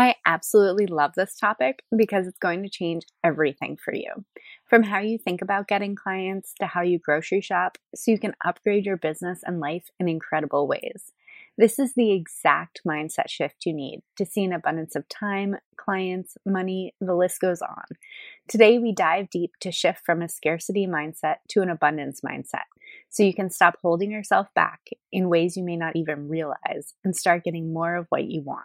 I absolutely love this topic because it's going to change everything for you. From how you think about getting clients to how you grocery shop so you can upgrade your business and life in incredible ways. This is the exact mindset shift you need to see an abundance of time, clients, money, the list goes on. Today, we dive deep to shift from a scarcity mindset to an abundance mindset so you can stop holding yourself back in ways you may not even realize and start getting more of what you want.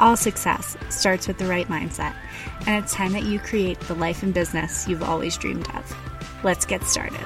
All success starts with the right mindset, and it's time that you create the life and business you've always dreamed of. Let's get started.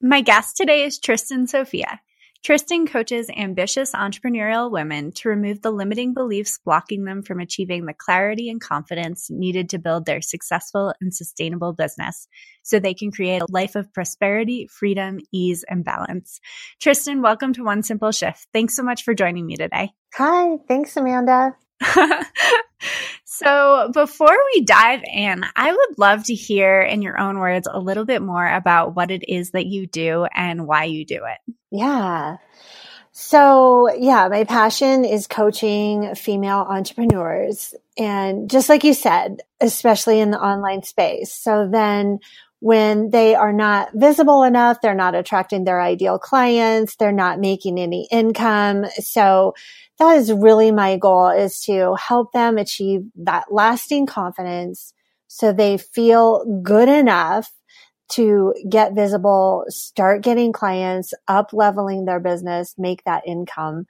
My guest today is Tristan Sophia. Tristan coaches ambitious entrepreneurial women to remove the limiting beliefs blocking them from achieving the clarity and confidence needed to build their successful and sustainable business so they can create a life of prosperity, freedom, ease, and balance. Tristan, welcome to One Simple Shift. Thanks so much for joining me today. Hi, thanks, Amanda. so, before we dive in, I would love to hear in your own words a little bit more about what it is that you do and why you do it. Yeah. So, yeah, my passion is coaching female entrepreneurs. And just like you said, especially in the online space. So then when they are not visible enough, they're not attracting their ideal clients, they're not making any income. So that is really my goal is to help them achieve that lasting confidence so they feel good enough to get visible, start getting clients, up leveling their business, make that income.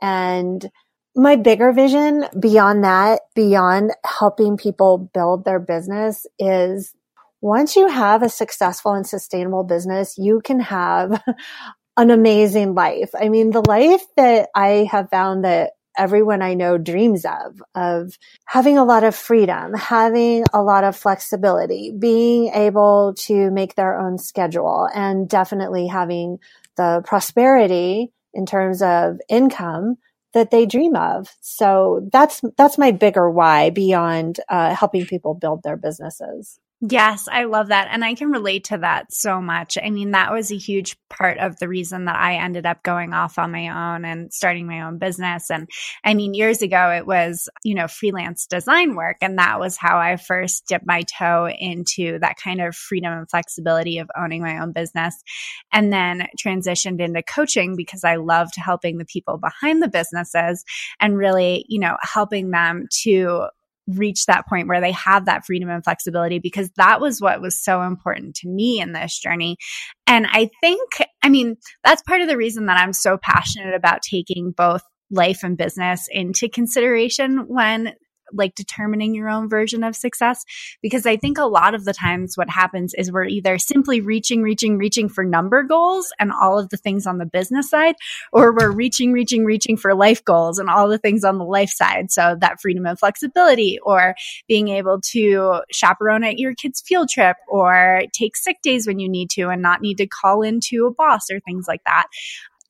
And my bigger vision beyond that, beyond helping people build their business is once you have a successful and sustainable business, you can have an amazing life. I mean, the life that I have found that everyone I know dreams of, of having a lot of freedom, having a lot of flexibility, being able to make their own schedule and definitely having the prosperity in terms of income that they dream of. So that's, that's my bigger why beyond uh, helping people build their businesses. Yes, I love that. And I can relate to that so much. I mean, that was a huge part of the reason that I ended up going off on my own and starting my own business. And I mean, years ago, it was, you know, freelance design work. And that was how I first dipped my toe into that kind of freedom and flexibility of owning my own business. And then transitioned into coaching because I loved helping the people behind the businesses and really, you know, helping them to reach that point where they have that freedom and flexibility because that was what was so important to me in this journey. And I think, I mean, that's part of the reason that I'm so passionate about taking both life and business into consideration when like determining your own version of success because I think a lot of the times what happens is we're either simply reaching, reaching, reaching for number goals and all of the things on the business side, or we're reaching, reaching, reaching for life goals and all the things on the life side. So that freedom and flexibility or being able to chaperone at your kid's field trip or take sick days when you need to and not need to call into a boss or things like that.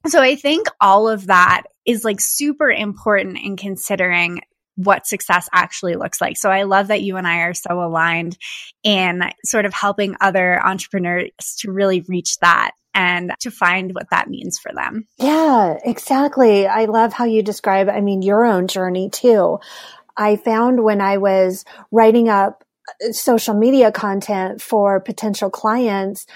So I think all of that is like super important in considering what success actually looks like. So I love that you and I are so aligned in sort of helping other entrepreneurs to really reach that and to find what that means for them. Yeah, exactly. I love how you describe, I mean, your own journey too. I found when I was writing up uh, social media content for potential clients,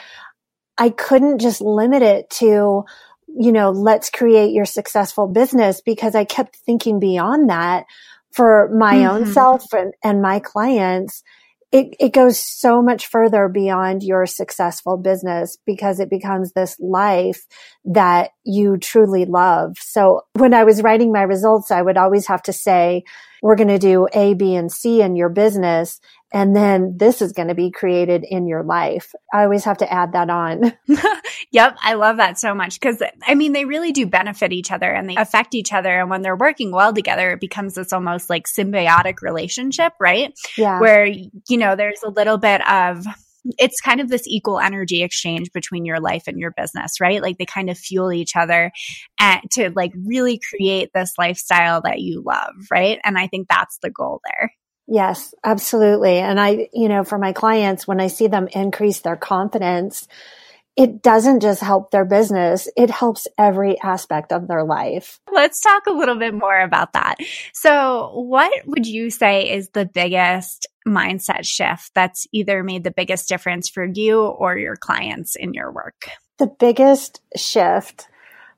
I couldn't just limit it to, you know, let's create your successful business because I kept thinking beyond that for my mm-hmm. own self and, and my clients, it, it goes so much further beyond your successful business because it becomes this life that you truly love. So when I was writing my results, I would always have to say, we're going to do A, B, and C in your business. And then this is going to be created in your life. I always have to add that on. yep. I love that so much because I mean, they really do benefit each other and they affect each other. And when they're working well together, it becomes this almost like symbiotic relationship, right? Yeah. Where, you know, there's a little bit of, it's kind of this equal energy exchange between your life and your business, right? Like they kind of fuel each other and to like really create this lifestyle that you love, right? And I think that's the goal there. Yes, absolutely. And I, you know, for my clients, when I see them increase their confidence, it doesn't just help their business, it helps every aspect of their life. Let's talk a little bit more about that. So, what would you say is the biggest mindset shift that's either made the biggest difference for you or your clients in your work? The biggest shift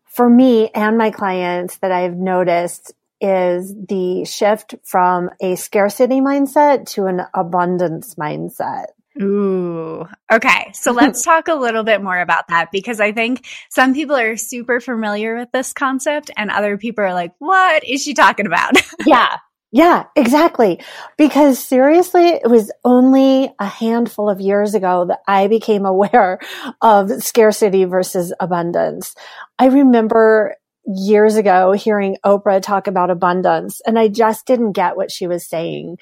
for me and my clients that I've noticed is the shift from a scarcity mindset to an abundance mindset. Ooh. Okay. So let's talk a little bit more about that because I think some people are super familiar with this concept and other people are like, what is she talking about? yeah. Yeah, exactly. Because seriously, it was only a handful of years ago that I became aware of scarcity versus abundance. I remember years ago hearing Oprah talk about abundance and I just didn't get what she was saying.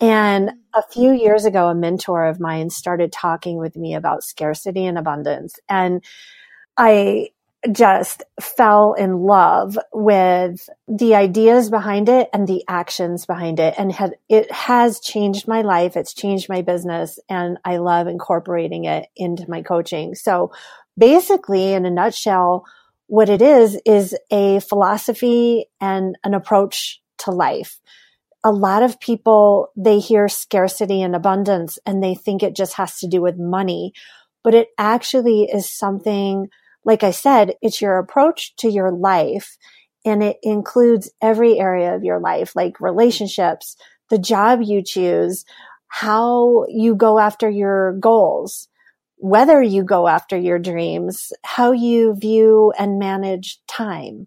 And a few years ago, a mentor of mine started talking with me about scarcity and abundance. And I just fell in love with the ideas behind it and the actions behind it. And had, it has changed my life. It's changed my business and I love incorporating it into my coaching. So basically, in a nutshell, what it is, is a philosophy and an approach to life. A lot of people, they hear scarcity and abundance and they think it just has to do with money, but it actually is something, like I said, it's your approach to your life and it includes every area of your life, like relationships, the job you choose, how you go after your goals, whether you go after your dreams, how you view and manage time.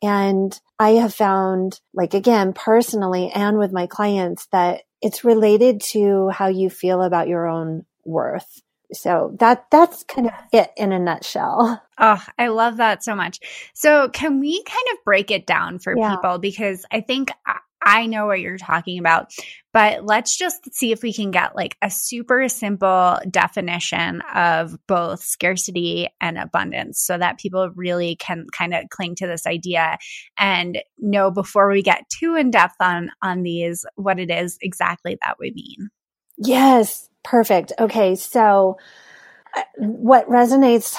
And I have found, like again, personally and with my clients, that it's related to how you feel about your own worth. So that that's kind of it in a nutshell. Oh, I love that so much. So can we kind of break it down for yeah. people because I think uh, I know what you're talking about, but let's just see if we can get like a super simple definition of both scarcity and abundance so that people really can kind of cling to this idea and know before we get too in depth on on these what it is exactly that we mean. Yes, perfect. Okay, so uh, what resonates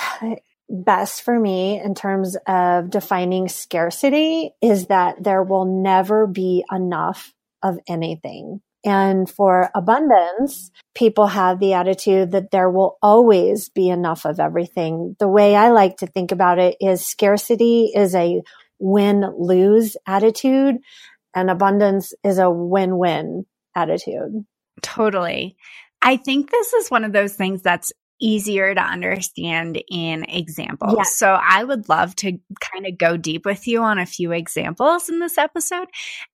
best for me in terms of defining scarcity is that there will never be enough of anything. And for abundance, people have the attitude that there will always be enough of everything. The way I like to think about it is scarcity is a win lose attitude and abundance is a win win attitude. Totally. I think this is one of those things that's easier to understand in examples. Yeah. So I would love to kind of go deep with you on a few examples in this episode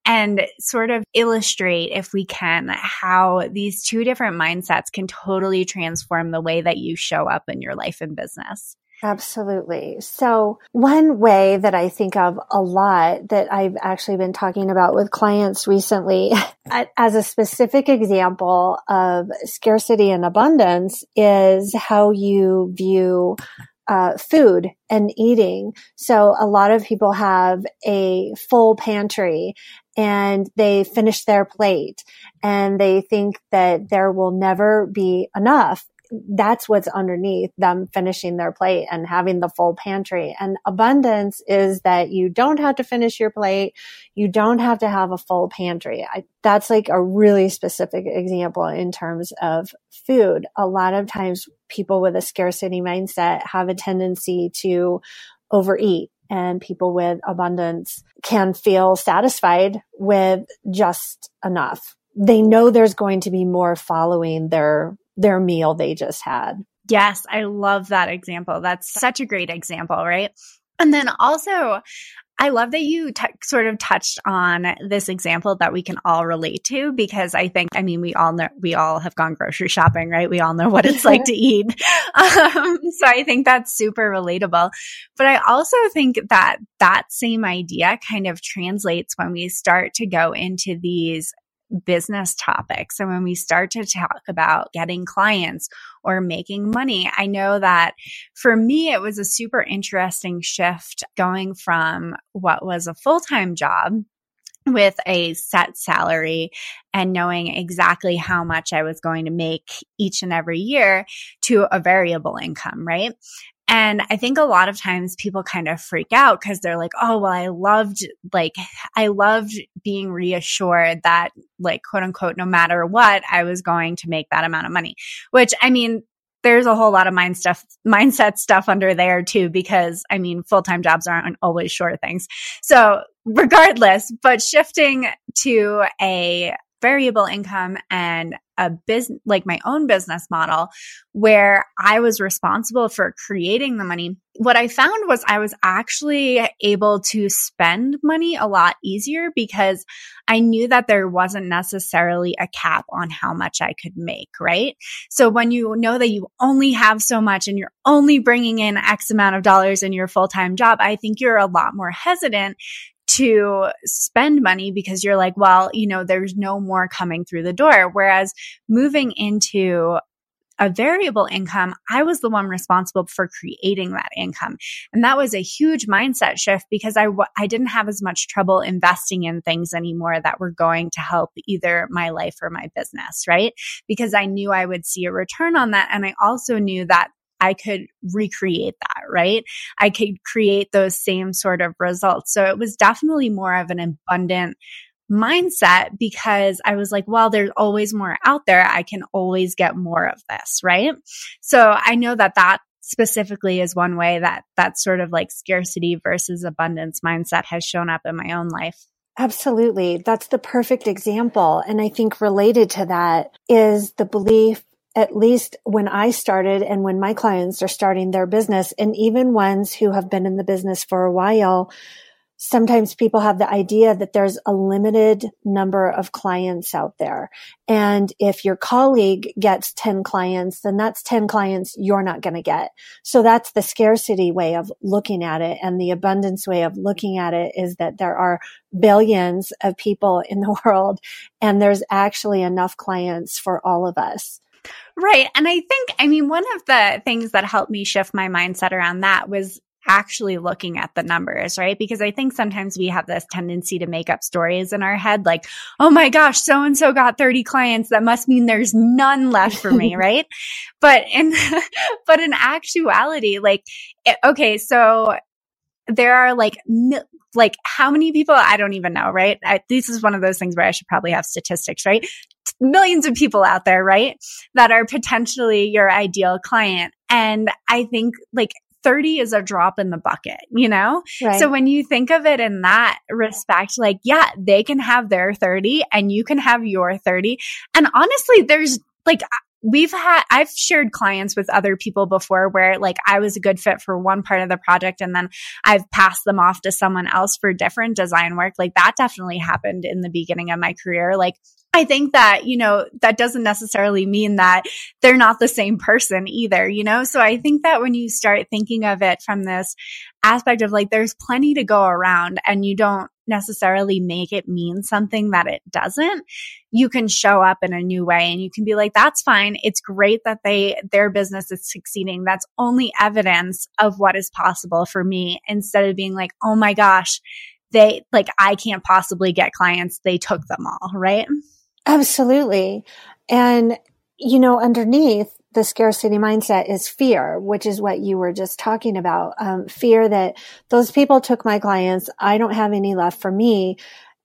and sort of illustrate, if we can, how these two different mindsets can totally transform the way that you show up in your life and business. Absolutely. So one way that I think of a lot that I've actually been talking about with clients recently as a specific example of scarcity and abundance is how you view uh, food and eating. So a lot of people have a full pantry and they finish their plate and they think that there will never be enough that's what's underneath them finishing their plate and having the full pantry. And abundance is that you don't have to finish your plate. You don't have to have a full pantry. I, that's like a really specific example in terms of food. A lot of times people with a scarcity mindset have a tendency to overeat and people with abundance can feel satisfied with just enough they know there's going to be more following their, their meal they just had. Yes, I love that example. That's such a great example, right? And then also, I love that you t- sort of touched on this example that we can all relate to because I think, I mean, we all know, we all have gone grocery shopping, right? We all know what it's like to eat. Um, so I think that's super relatable. But I also think that that same idea kind of translates when we start to go into these business topics. And when we start to talk about getting clients or making money, I know that for me, it was a super interesting shift going from what was a full time job with a set salary and knowing exactly how much I was going to make each and every year to a variable income, right? And I think a lot of times people kind of freak out because they're like, oh, well, I loved, like, I loved being reassured that, like, quote unquote, no matter what, I was going to make that amount of money, which I mean, there's a whole lot of mind stuff, mindset stuff under there too, because I mean, full time jobs aren't always sure things. So regardless, but shifting to a variable income and a business, like my own business model where I was responsible for creating the money. What I found was I was actually able to spend money a lot easier because I knew that there wasn't necessarily a cap on how much I could make, right? So when you know that you only have so much and you're only bringing in X amount of dollars in your full time job, I think you're a lot more hesitant to spend money because you're like, well, you know, there's no more coming through the door. Whereas moving into a variable income, I was the one responsible for creating that income. And that was a huge mindset shift because I w- I didn't have as much trouble investing in things anymore that were going to help either my life or my business, right? Because I knew I would see a return on that. And I also knew that I could recreate that, right? I could create those same sort of results. So it was definitely more of an abundant mindset because I was like, well, there's always more out there. I can always get more of this, right? So I know that that specifically is one way that that sort of like scarcity versus abundance mindset has shown up in my own life. Absolutely. That's the perfect example. And I think related to that is the belief at least when I started and when my clients are starting their business and even ones who have been in the business for a while, sometimes people have the idea that there's a limited number of clients out there. And if your colleague gets 10 clients, then that's 10 clients you're not going to get. So that's the scarcity way of looking at it. And the abundance way of looking at it is that there are billions of people in the world and there's actually enough clients for all of us. Right. And I think, I mean, one of the things that helped me shift my mindset around that was actually looking at the numbers, right? Because I think sometimes we have this tendency to make up stories in our head, like, oh my gosh, so and so got 30 clients. That must mean there's none left for me, right? But in, but in actuality, like, eh, okay, so there are like like how many people i don't even know right I, this is one of those things where i should probably have statistics right millions of people out there right that are potentially your ideal client and i think like 30 is a drop in the bucket, you know? Right. So when you think of it in that respect, like, yeah, they can have their 30 and you can have your 30. And honestly, there's like, we've had i've shared clients with other people before where like i was a good fit for one part of the project and then i've passed them off to someone else for different design work like that definitely happened in the beginning of my career like I think that, you know, that doesn't necessarily mean that they're not the same person either, you know? So I think that when you start thinking of it from this aspect of like, there's plenty to go around and you don't necessarily make it mean something that it doesn't, you can show up in a new way and you can be like, that's fine. It's great that they, their business is succeeding. That's only evidence of what is possible for me instead of being like, oh my gosh, they, like, I can't possibly get clients. They took them all, right? Absolutely. And, you know, underneath the scarcity mindset is fear, which is what you were just talking about. Um, fear that those people took my clients. I don't have any left for me.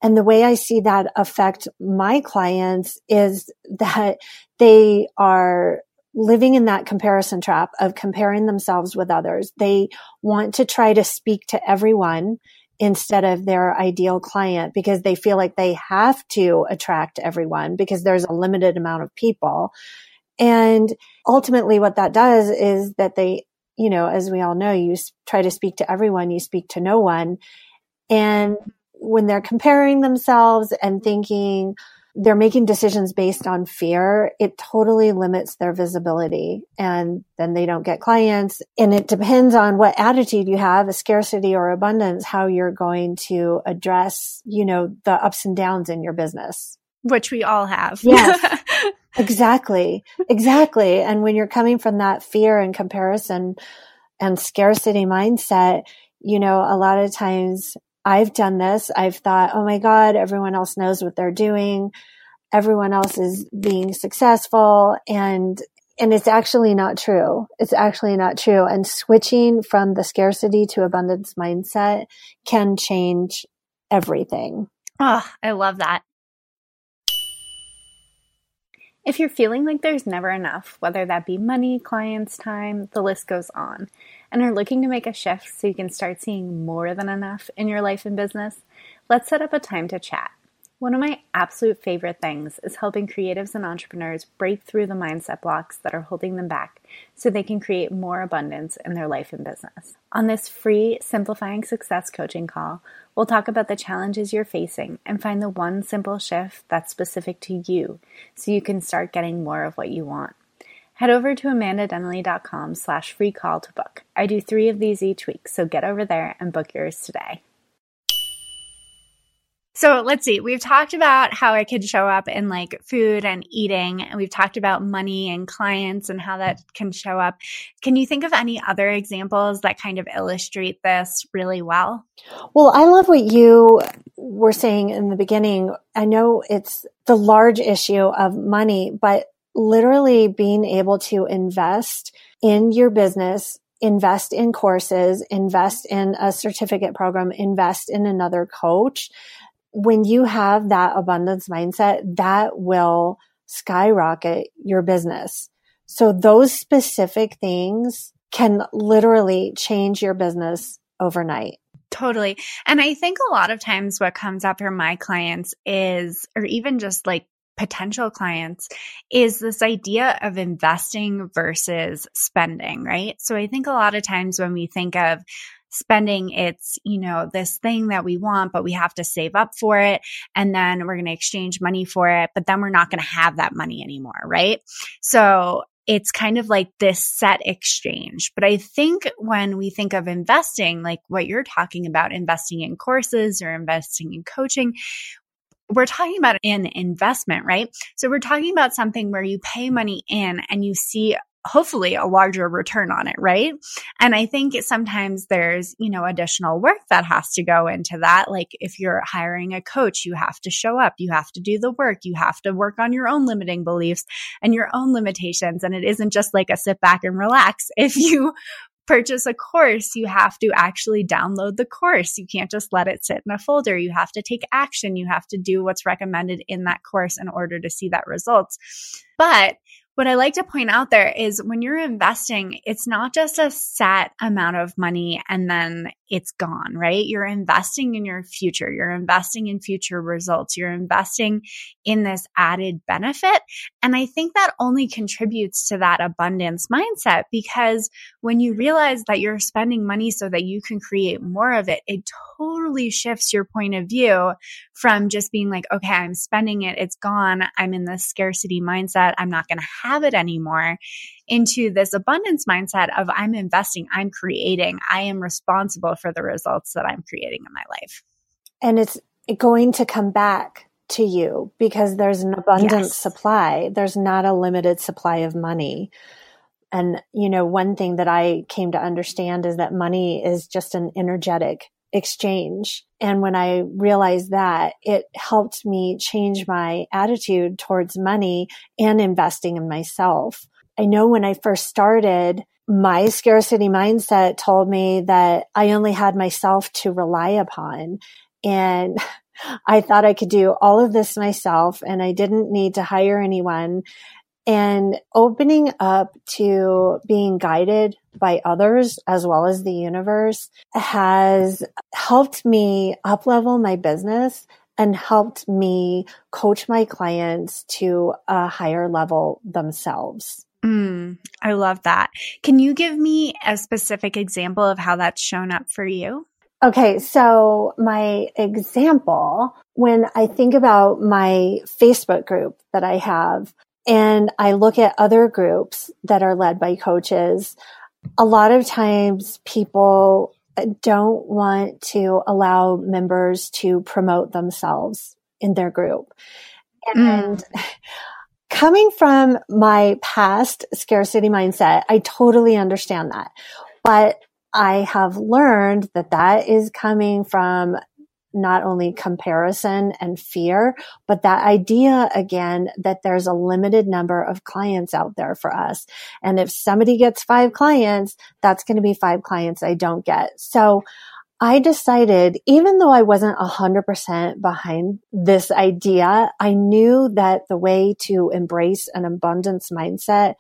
And the way I see that affect my clients is that they are living in that comparison trap of comparing themselves with others. They want to try to speak to everyone instead of their ideal client because they feel like they have to attract everyone because there's a limited amount of people. And ultimately what that does is that they, you know, as we all know, you try to speak to everyone, you speak to no one. And when they're comparing themselves and thinking, they're making decisions based on fear, it totally limits their visibility and then they don't get clients. And it depends on what attitude you have, a scarcity or abundance, how you're going to address, you know, the ups and downs in your business. Which we all have. Yes. exactly. Exactly. And when you're coming from that fear and comparison and scarcity mindset, you know, a lot of times I've done this. I've thought, oh my God, everyone else knows what they're doing. Everyone else is being successful. And, and it's actually not true. It's actually not true. And switching from the scarcity to abundance mindset can change everything. Oh, I love that. If you're feeling like there's never enough, whether that be money, clients, time, the list goes on, and are looking to make a shift so you can start seeing more than enough in your life and business, let's set up a time to chat. One of my absolute favorite things is helping creatives and entrepreneurs break through the mindset blocks that are holding them back so they can create more abundance in their life and business. On this free Simplifying Success coaching call, we'll talk about the challenges you're facing and find the one simple shift that's specific to you so you can start getting more of what you want. Head over to amandadenley.com slash free call to book. I do three of these each week, so get over there and book yours today. So let's see. We've talked about how it could show up in like food and eating, and we've talked about money and clients and how that can show up. Can you think of any other examples that kind of illustrate this really well? Well, I love what you were saying in the beginning. I know it's the large issue of money, but literally being able to invest in your business invest in courses, invest in a certificate program, invest in another coach when you have that abundance mindset, that will skyrocket your business. So those specific things can literally change your business overnight. Totally. And I think a lot of times what comes up for my clients is, or even just like potential clients is this idea of investing versus spending, right? So I think a lot of times when we think of spending it's you know this thing that we want but we have to save up for it and then we're going to exchange money for it but then we're not going to have that money anymore right so it's kind of like this set exchange. But I think when we think of investing, like what you're talking about, investing in courses or investing in coaching, we're talking about an investment, right? So we're talking about something where you pay money in and you see hopefully a larger return on it, right? And I think sometimes there's, you know, additional work that has to go into that. Like if you're hiring a coach, you have to show up, you have to do the work, you have to work on your own limiting beliefs and your own limitations. And it isn't just like a sit back and relax. If you purchase a course, you have to actually download the course. You can't just let it sit in a folder. You have to take action. You have to do what's recommended in that course in order to see that results. But what I like to point out there is when you're investing, it's not just a set amount of money and then it's gone, right? You're investing in your future. You're investing in future results. You're investing in this added benefit. And I think that only contributes to that abundance mindset because when you realize that you're spending money so that you can create more of it, it totally shifts your point of view from just being like, okay, I'm spending it. It's gone. I'm in this scarcity mindset. I'm not going to have it anymore into this abundance mindset of I'm investing, I'm creating, I am responsible for the results that I'm creating in my life. And it's going to come back to you because there's an abundant yes. supply. There's not a limited supply of money. And, you know, one thing that I came to understand is that money is just an energetic exchange. And when I realized that, it helped me change my attitude towards money and investing in myself. I know when I first started, my scarcity mindset told me that I only had myself to rely upon. And I thought I could do all of this myself and I didn't need to hire anyone. And opening up to being guided by others as well as the universe has helped me up level my business and helped me coach my clients to a higher level themselves. Mm, I love that. Can you give me a specific example of how that's shown up for you? Okay, so my example, when I think about my Facebook group that I have, and I look at other groups that are led by coaches, a lot of times people don't want to allow members to promote themselves in their group. And mm. coming from my past scarcity mindset, I totally understand that. But I have learned that that is coming from not only comparison and fear, but that idea again that there's a limited number of clients out there for us. And if somebody gets five clients, that's going to be five clients I don't get. So I decided, even though I wasn't a hundred percent behind this idea, I knew that the way to embrace an abundance mindset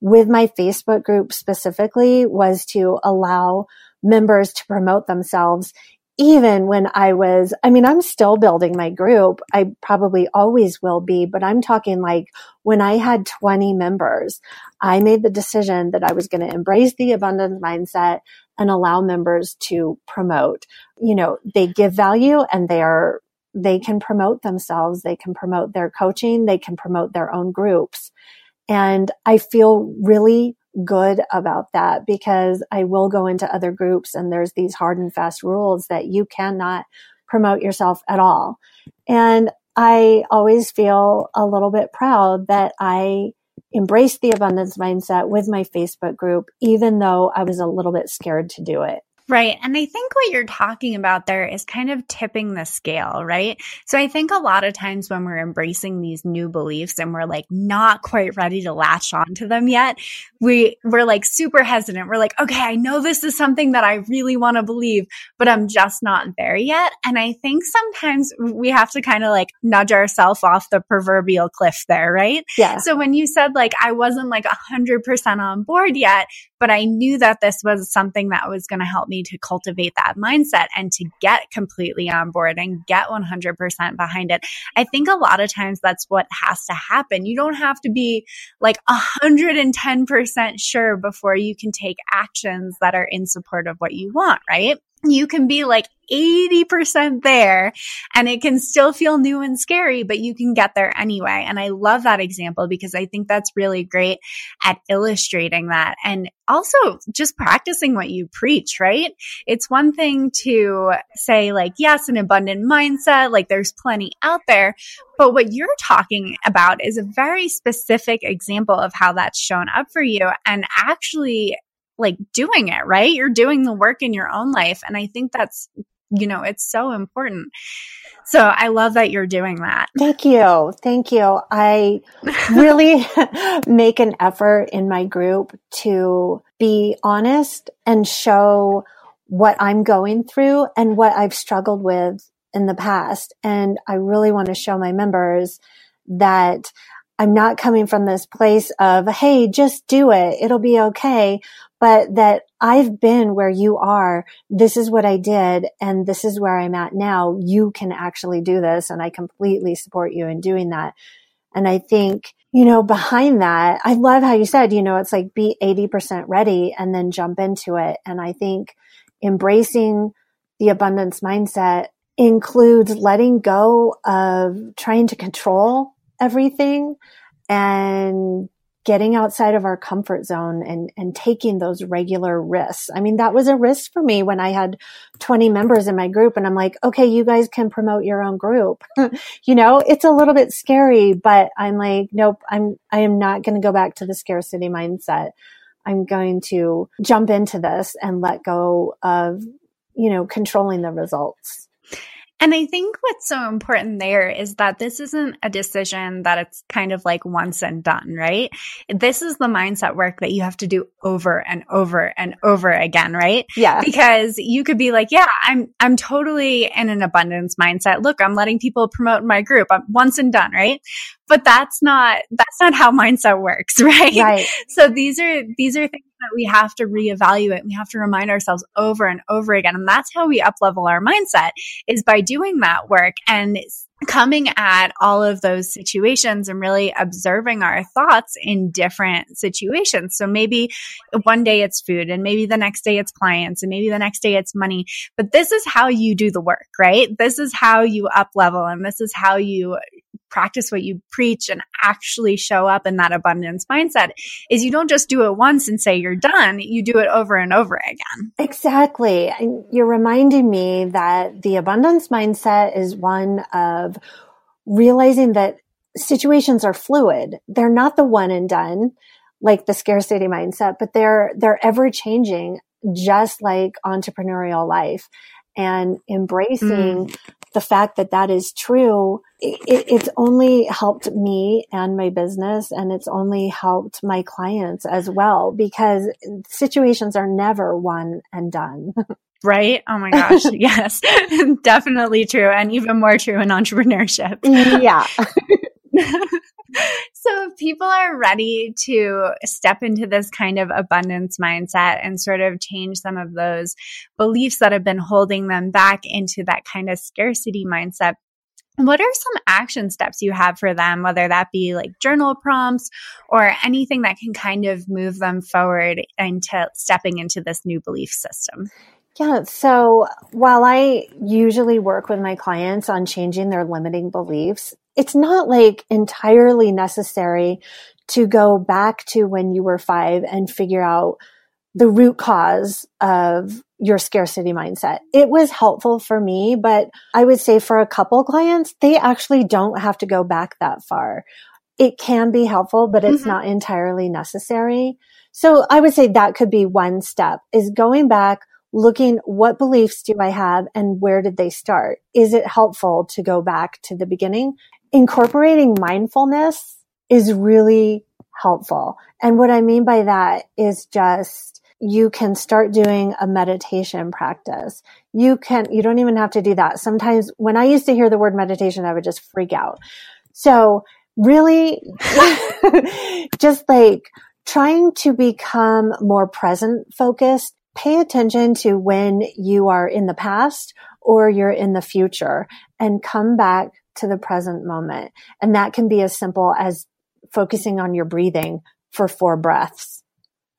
with my Facebook group specifically was to allow members to promote themselves even when I was, I mean, I'm still building my group. I probably always will be, but I'm talking like when I had 20 members, I made the decision that I was going to embrace the abundance mindset and allow members to promote. You know, they give value and they are, they can promote themselves. They can promote their coaching. They can promote their own groups. And I feel really good about that because I will go into other groups and there's these hard and fast rules that you cannot promote yourself at all. And I always feel a little bit proud that I embraced the abundance mindset with my Facebook group, even though I was a little bit scared to do it. Right. And I think what you're talking about there is kind of tipping the scale, right? So I think a lot of times when we're embracing these new beliefs and we're like not quite ready to latch onto them yet, we, we're like super hesitant. We're like, okay, I know this is something that I really want to believe, but I'm just not there yet. And I think sometimes we have to kind of like nudge ourselves off the proverbial cliff there, right? Yeah. So when you said like, I wasn't like a hundred percent on board yet, but I knew that this was something that was going to help me to cultivate that mindset and to get completely on board and get 100% behind it. I think a lot of times that's what has to happen. You don't have to be like 110% sure before you can take actions that are in support of what you want, right? You can be like 80% there and it can still feel new and scary, but you can get there anyway. And I love that example because I think that's really great at illustrating that and also just practicing what you preach, right? It's one thing to say like, yes, an abundant mindset, like there's plenty out there. But what you're talking about is a very specific example of how that's shown up for you and actually like doing it, right? You're doing the work in your own life. And I think that's, you know, it's so important. So I love that you're doing that. Thank you. Thank you. I really make an effort in my group to be honest and show what I'm going through and what I've struggled with in the past. And I really want to show my members that I'm not coming from this place of, Hey, just do it. It'll be okay but that I've been where you are. This is what I did. And this is where I'm at now. You can actually do this. And I completely support you in doing that. And I think, you know, behind that, I love how you said, you know, it's like be 80% ready and then jump into it. And I think embracing the abundance mindset includes letting go of trying to control everything and getting outside of our comfort zone and, and taking those regular risks. I mean, that was a risk for me when I had 20 members in my group and I'm like, okay, you guys can promote your own group. you know, it's a little bit scary, but I'm like, nope, I'm, I am not going to go back to the scarcity mindset. I'm going to jump into this and let go of, you know, controlling the results. And I think what's so important there is that this isn't a decision that it's kind of like once and done, right? This is the mindset work that you have to do over and over and over again, right? Yeah. Because you could be like, yeah, I'm, I'm totally in an abundance mindset. Look, I'm letting people promote my group. I'm once and done, right? But that's not, that's not how mindset works, right? Right. So these are, these are things that we have to reevaluate. We have to remind ourselves over and over again. And that's how we up level our mindset is by doing that work and coming at all of those situations and really observing our thoughts in different situations. So maybe one day it's food and maybe the next day it's clients and maybe the next day it's money. But this is how you do the work, right? This is how you up level and this is how you practice what you preach and actually show up in that abundance mindset is you don't just do it once and say you're done. You do it over and over again. Exactly. And you're reminding me that the abundance mindset is one of realizing that situations are fluid. They're not the one and done like the scarcity mindset, but they're, they're ever changing just like entrepreneurial life and embracing mm. The fact that that is true it, it's only helped me and my business and it's only helped my clients as well because situations are never one and done. Right? Oh my gosh. yes. Definitely true. And even more true in entrepreneurship. Yeah. so if people are ready to step into this kind of abundance mindset and sort of change some of those beliefs that have been holding them back into that kind of scarcity mindset, what are some action steps you have for them, whether that be like journal prompts or anything that can kind of move them forward into stepping into this new belief system? Yeah. So while I usually work with my clients on changing their limiting beliefs, it's not like entirely necessary to go back to when you were five and figure out the root cause of your scarcity mindset. It was helpful for me, but I would say for a couple clients, they actually don't have to go back that far. It can be helpful, but it's mm-hmm. not entirely necessary. So I would say that could be one step is going back, looking what beliefs do I have and where did they start? Is it helpful to go back to the beginning? Incorporating mindfulness is really helpful. And what I mean by that is just you can start doing a meditation practice. You can, you don't even have to do that. Sometimes when I used to hear the word meditation, I would just freak out. So really just like trying to become more present focused, pay attention to when you are in the past or you're in the future and come back to the present moment. And that can be as simple as focusing on your breathing for four breaths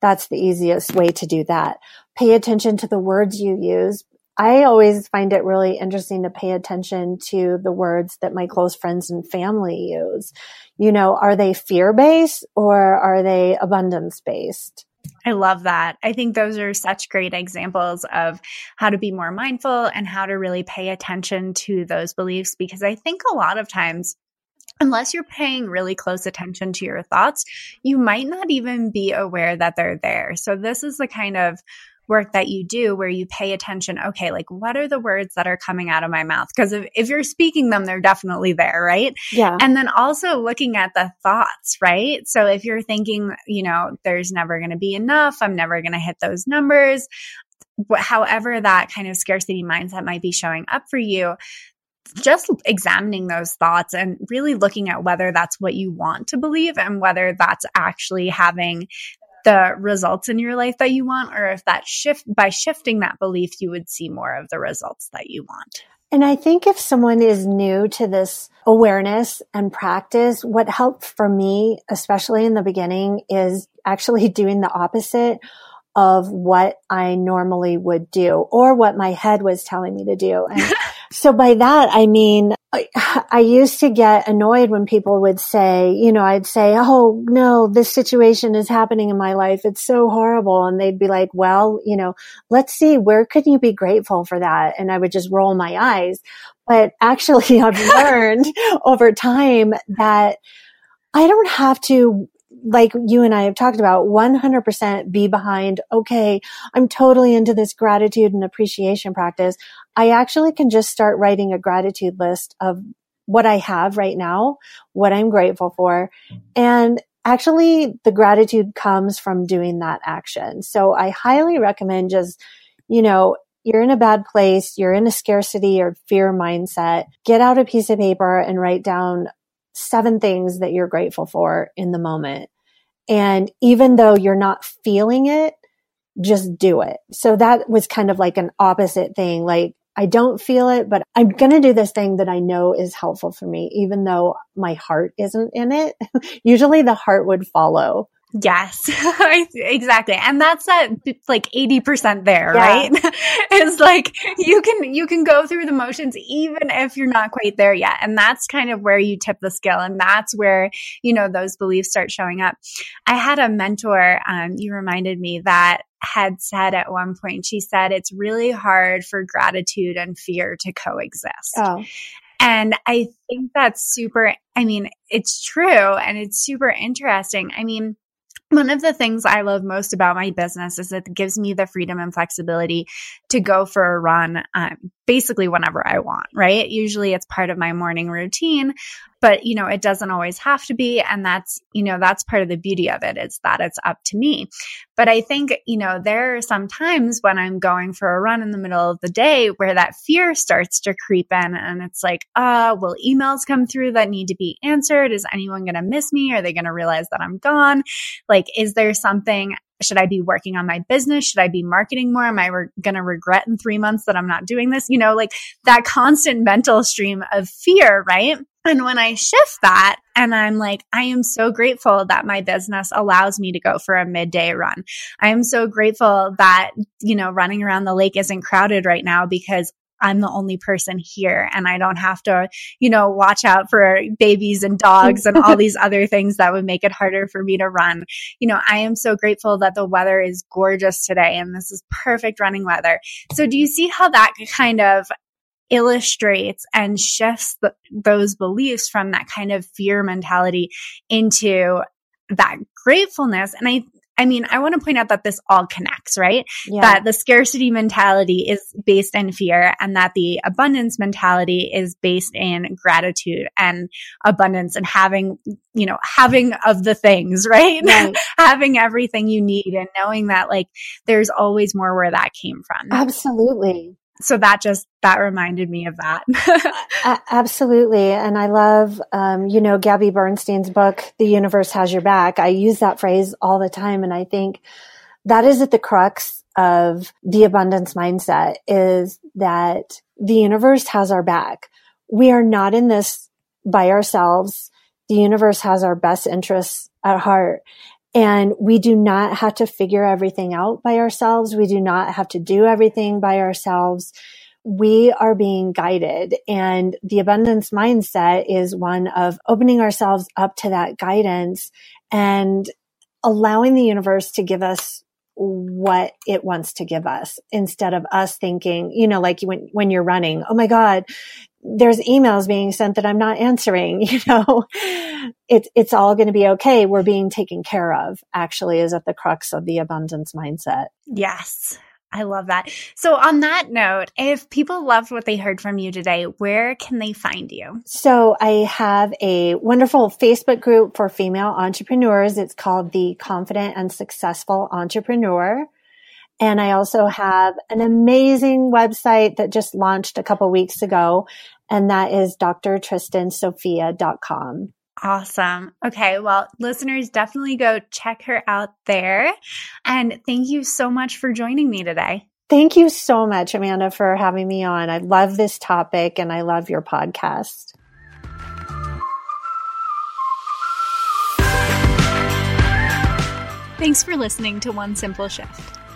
that's the easiest way to do that. Pay attention to the words you use. I always find it really interesting to pay attention to the words that my close friends and family use. You know, are they fear based or are they abundance based? I love that. I think those are such great examples of how to be more mindful and how to really pay attention to those beliefs because I think a lot of times unless you're paying really close attention to your thoughts, you might not even be aware that they're there. So this is the kind of work that you do where you pay attention okay like what are the words that are coming out of my mouth? Because if, if you're speaking them they're definitely there right? Yeah. And then also looking at the thoughts right? So if you're thinking you know there's never going to be enough i'm never going to hit those numbers however that kind of scarcity mindset might be showing up for you just examining those thoughts and really looking at whether that's what you want to believe and whether that's actually having the results in your life that you want or if that shift by shifting that belief you would see more of the results that you want. And I think if someone is new to this awareness and practice, what helped for me, especially in the beginning, is actually doing the opposite of what I normally would do or what my head was telling me to do. And So by that, I mean, I, I, used to get annoyed when people would say, you know, I'd say, Oh no, this situation is happening in my life. It's so horrible. And they'd be like, well, you know, let's see, where could you be grateful for that? And I would just roll my eyes. But actually I've learned over time that I don't have to like you and I have talked about, 100% be behind, okay, I'm totally into this gratitude and appreciation practice. I actually can just start writing a gratitude list of what I have right now, what I'm grateful for. Mm-hmm. And actually the gratitude comes from doing that action. So I highly recommend just, you know, you're in a bad place, you're in a scarcity or fear mindset, get out a piece of paper and write down seven things that you're grateful for in the moment. And even though you're not feeling it, just do it. So that was kind of like an opposite thing. Like I don't feel it, but I'm going to do this thing that I know is helpful for me, even though my heart isn't in it. Usually the heart would follow. Yes, exactly. And that's at like 80% there, yeah. right? it's like you can, you can go through the motions even if you're not quite there yet. And that's kind of where you tip the scale. And that's where, you know, those beliefs start showing up. I had a mentor, um, you reminded me that had said at one point, she said, it's really hard for gratitude and fear to coexist. Oh. And I think that's super, I mean, it's true and it's super interesting. I mean, one of the things I love most about my business is it gives me the freedom and flexibility to go for a run um, basically whenever I want, right? Usually it's part of my morning routine, but you know, it doesn't always have to be. And that's, you know, that's part of the beauty of it is that it's up to me. But I think, you know, there are some times when I'm going for a run in the middle of the day where that fear starts to creep in and it's like, uh, will emails come through that need to be answered? Is anyone going to miss me? Are they going to realize that I'm gone? Like, is there something should I be working on my business? Should I be marketing more? Am I re- going to regret in three months that I'm not doing this? You know, like that constant mental stream of fear, right? And when I shift that and I'm like, I am so grateful that my business allows me to go for a midday run. I am so grateful that, you know, running around the lake isn't crowded right now because I'm the only person here and I don't have to, you know, watch out for babies and dogs and all these other things that would make it harder for me to run. You know, I am so grateful that the weather is gorgeous today and this is perfect running weather. So do you see how that kind of illustrates and shifts the, those beliefs from that kind of fear mentality into that gratefulness. And I, I mean, I want to point out that this all connects, right? Yeah. That the scarcity mentality is based in fear and that the abundance mentality is based in gratitude and abundance and having, you know, having of the things, right? right. having everything you need and knowing that like there's always more where that came from. Absolutely so that just that reminded me of that. Absolutely. And i love um, you know gabby bernstein's book the universe has your back. I use that phrase all the time. And i think that is at the crux of the abundance mindset is that the universe has our back. We are not in this by ourselves. The universe has our best interests at heart and we do not have to figure everything out by ourselves. We do not have to do everything by ourselves. We are being guided and the abundance mindset is one of opening ourselves up to that guidance and allowing the universe to give us what it wants to give us instead of us thinking, you know, like when, when you're running, oh my God, there's emails being sent that I'm not answering, you know, it's, it's all going to be okay. We're being taken care of actually is at the crux of the abundance mindset. Yes. I love that. So on that note, if people loved what they heard from you today, where can they find you? So I have a wonderful Facebook group for female entrepreneurs. It's called the Confident and Successful Entrepreneur. And I also have an amazing website that just launched a couple weeks ago, and that is drtristansophia.com. Awesome. Okay. Well, listeners, definitely go check her out there. And thank you so much for joining me today. Thank you so much, Amanda, for having me on. I love this topic and I love your podcast. Thanks for listening to One Simple Shift.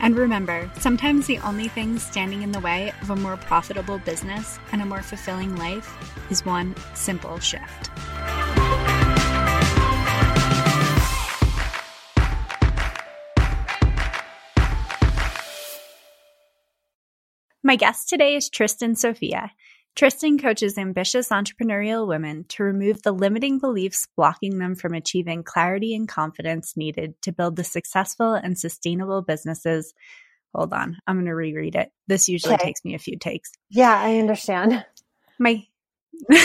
And remember, sometimes the only thing standing in the way of a more profitable business and a more fulfilling life is one simple shift. My guest today is Tristan Sophia. Tristan coaches ambitious entrepreneurial women to remove the limiting beliefs blocking them from achieving clarity and confidence needed to build the successful and sustainable businesses. Hold on, I'm going to reread it. This usually okay. takes me a few takes. Yeah, I understand. My